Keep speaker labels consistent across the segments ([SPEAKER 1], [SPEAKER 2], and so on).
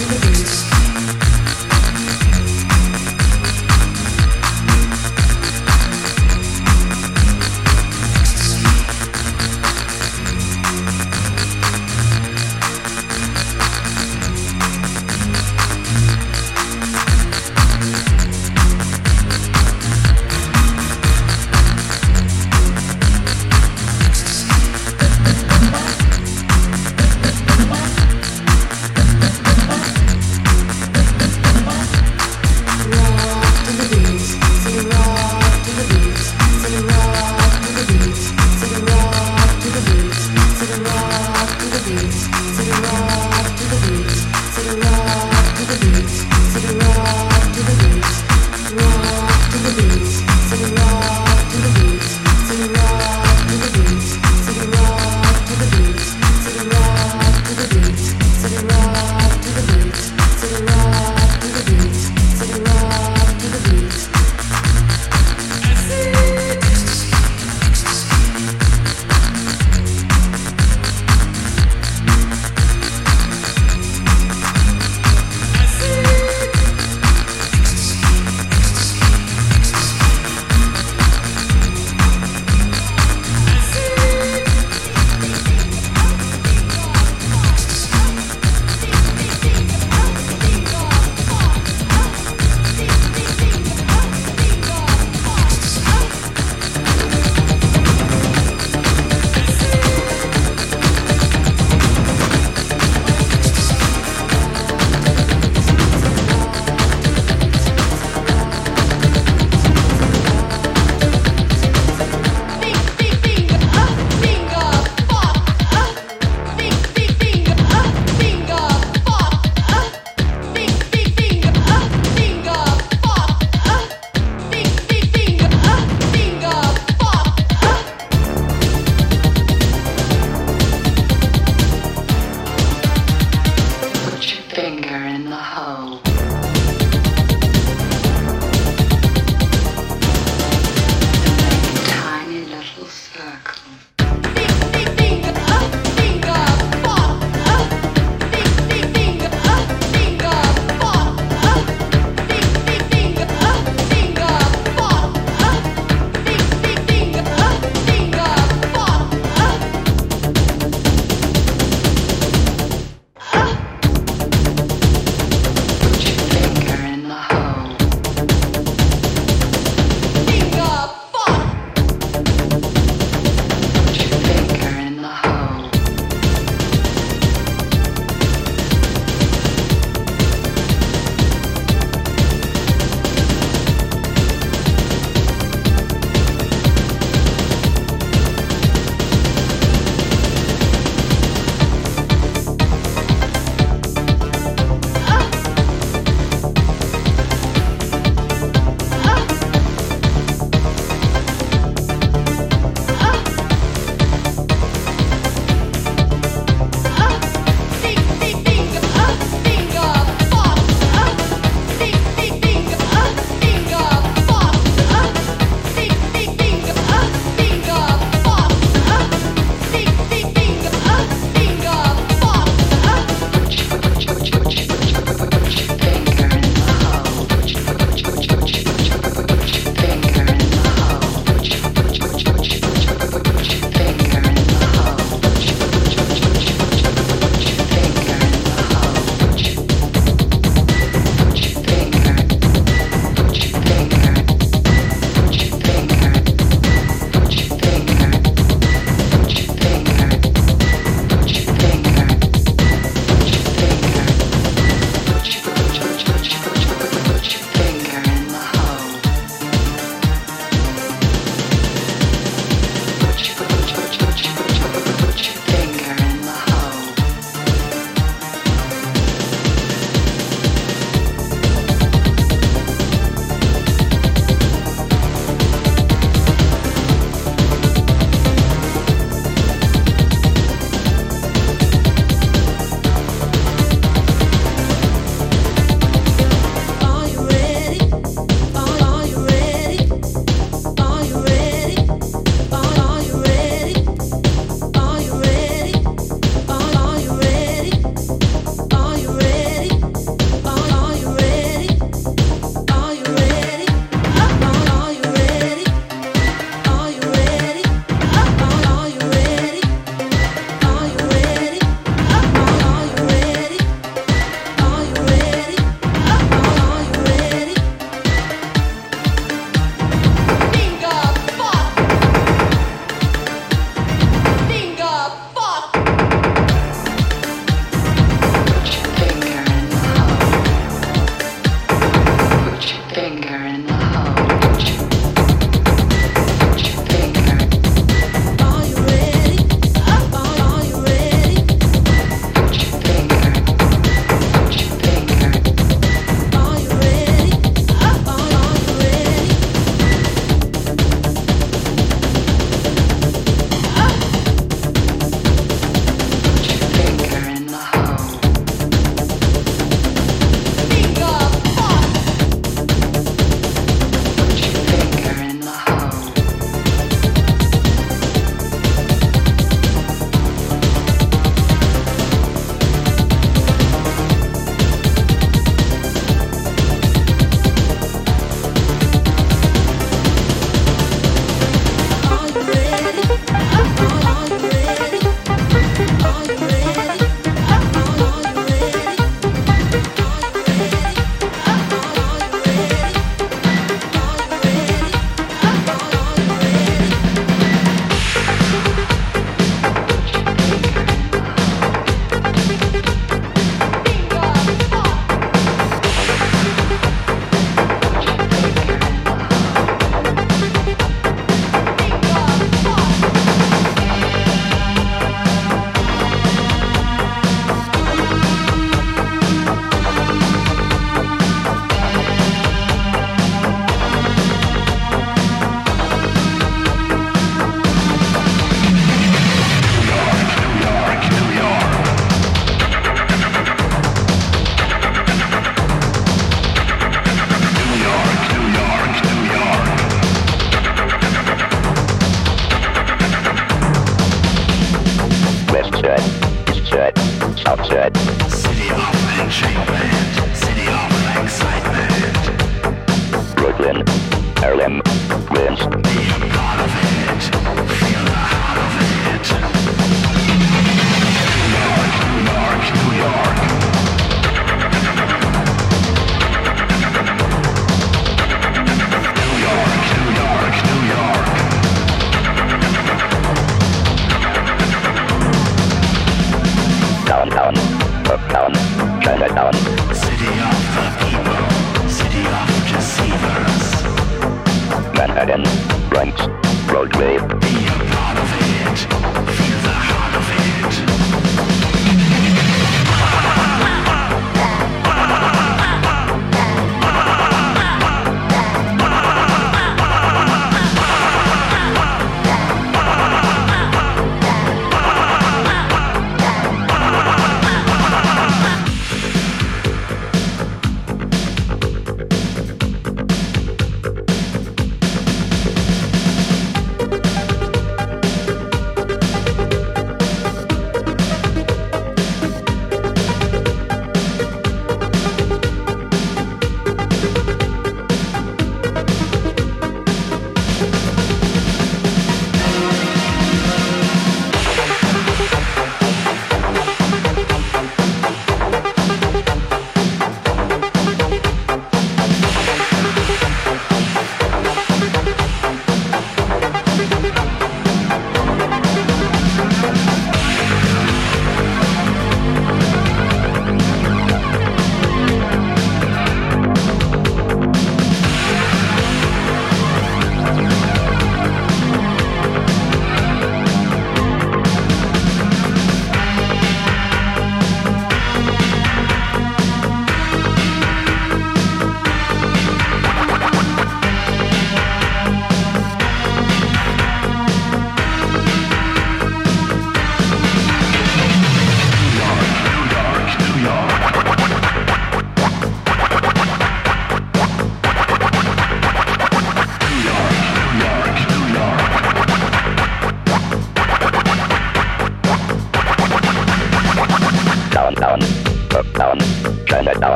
[SPEAKER 1] to the
[SPEAKER 2] beach.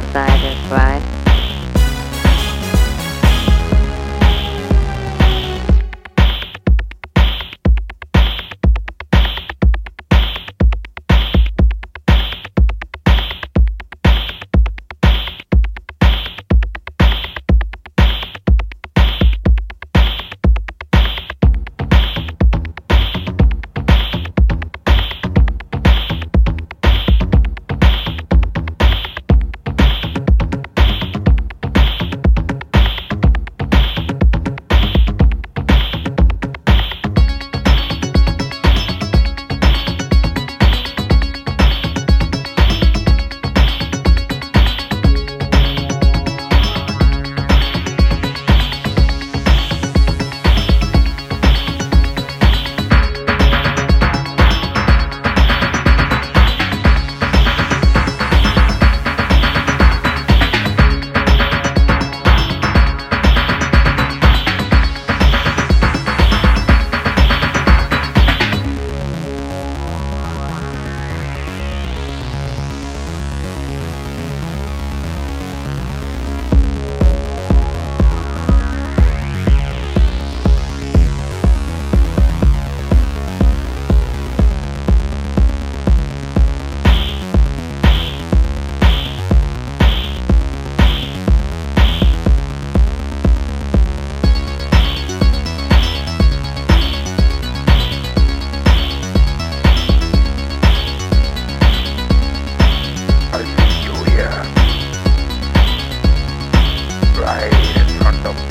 [SPEAKER 2] outside is
[SPEAKER 3] bright. Right
[SPEAKER 4] in front of